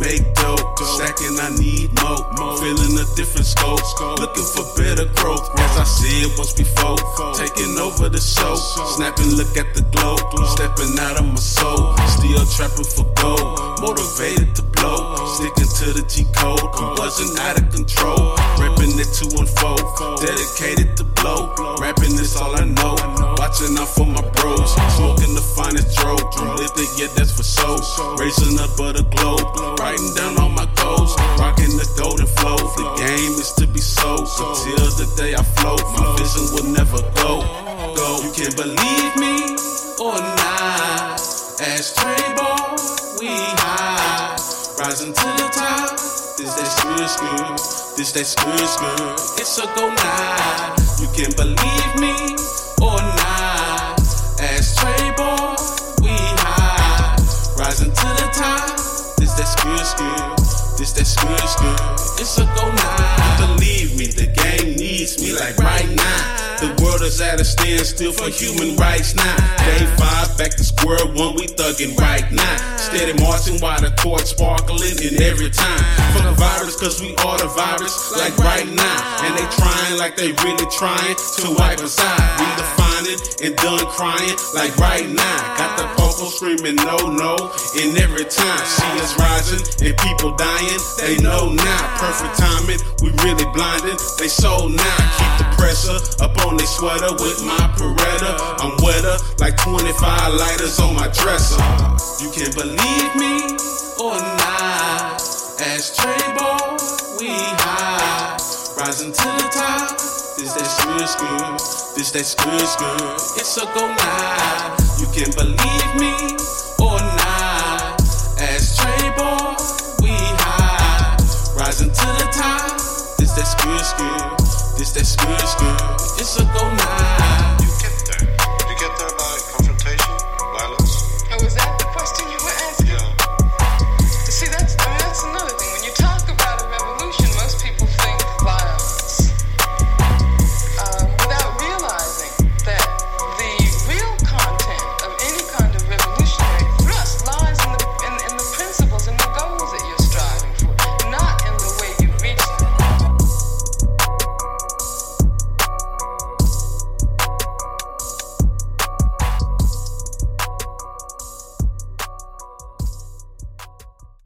Make dope, stacking, I need more. Feeling a different scope, looking for better growth. As I said once before, taking over the show. Snapping, look at the glow, stepping out of my soul. Still trapping for gold, motivated to blow. Sticking to the G code, buzzing out of control. Repping it to unfold, dedicated to blow. Rapping is all I know. Watching out for my bros, smoking the finest dro. I'm yeah, that's for so. Raising up but a globe, writing down all my goals. Rocking the golden flow. The game is to be sold until the day I float. My vision will never go. Go, you can believe me or not. As Trey-Ball, we high, rising to the top. This that screw screw. this that screw screw. It's a go now. You can believe me or not. As Trey-Ball, we high, rising to the top. This that screw screw. this that screw screw. It's a go now. Believe me, the game needs me like right now. The world is at a standstill for human rights now. Day five, to one, we thuggin' right now. Steady marching while the torch sparkling in every time. For the virus, cause we are the virus, like right now. And they trying like they really trying to wipe us out. We defining and done crying, like right now. Got the popo screaming no, no, and every time she is rising and people dying, they know now. Perfect timing, we really blinded, they so now. Keep the pressure up on their sweater with my Beretta. I'm like 25 lighters on my dresser. You can believe me or not. As Trey-Ball, we high, rising to the top. This that skirt skirt, this that skirt skirt. It's a go now. You can believe me or not. As Trey-Ball, we high, rising to the top. This that skirt skirt, this that skirt skirt.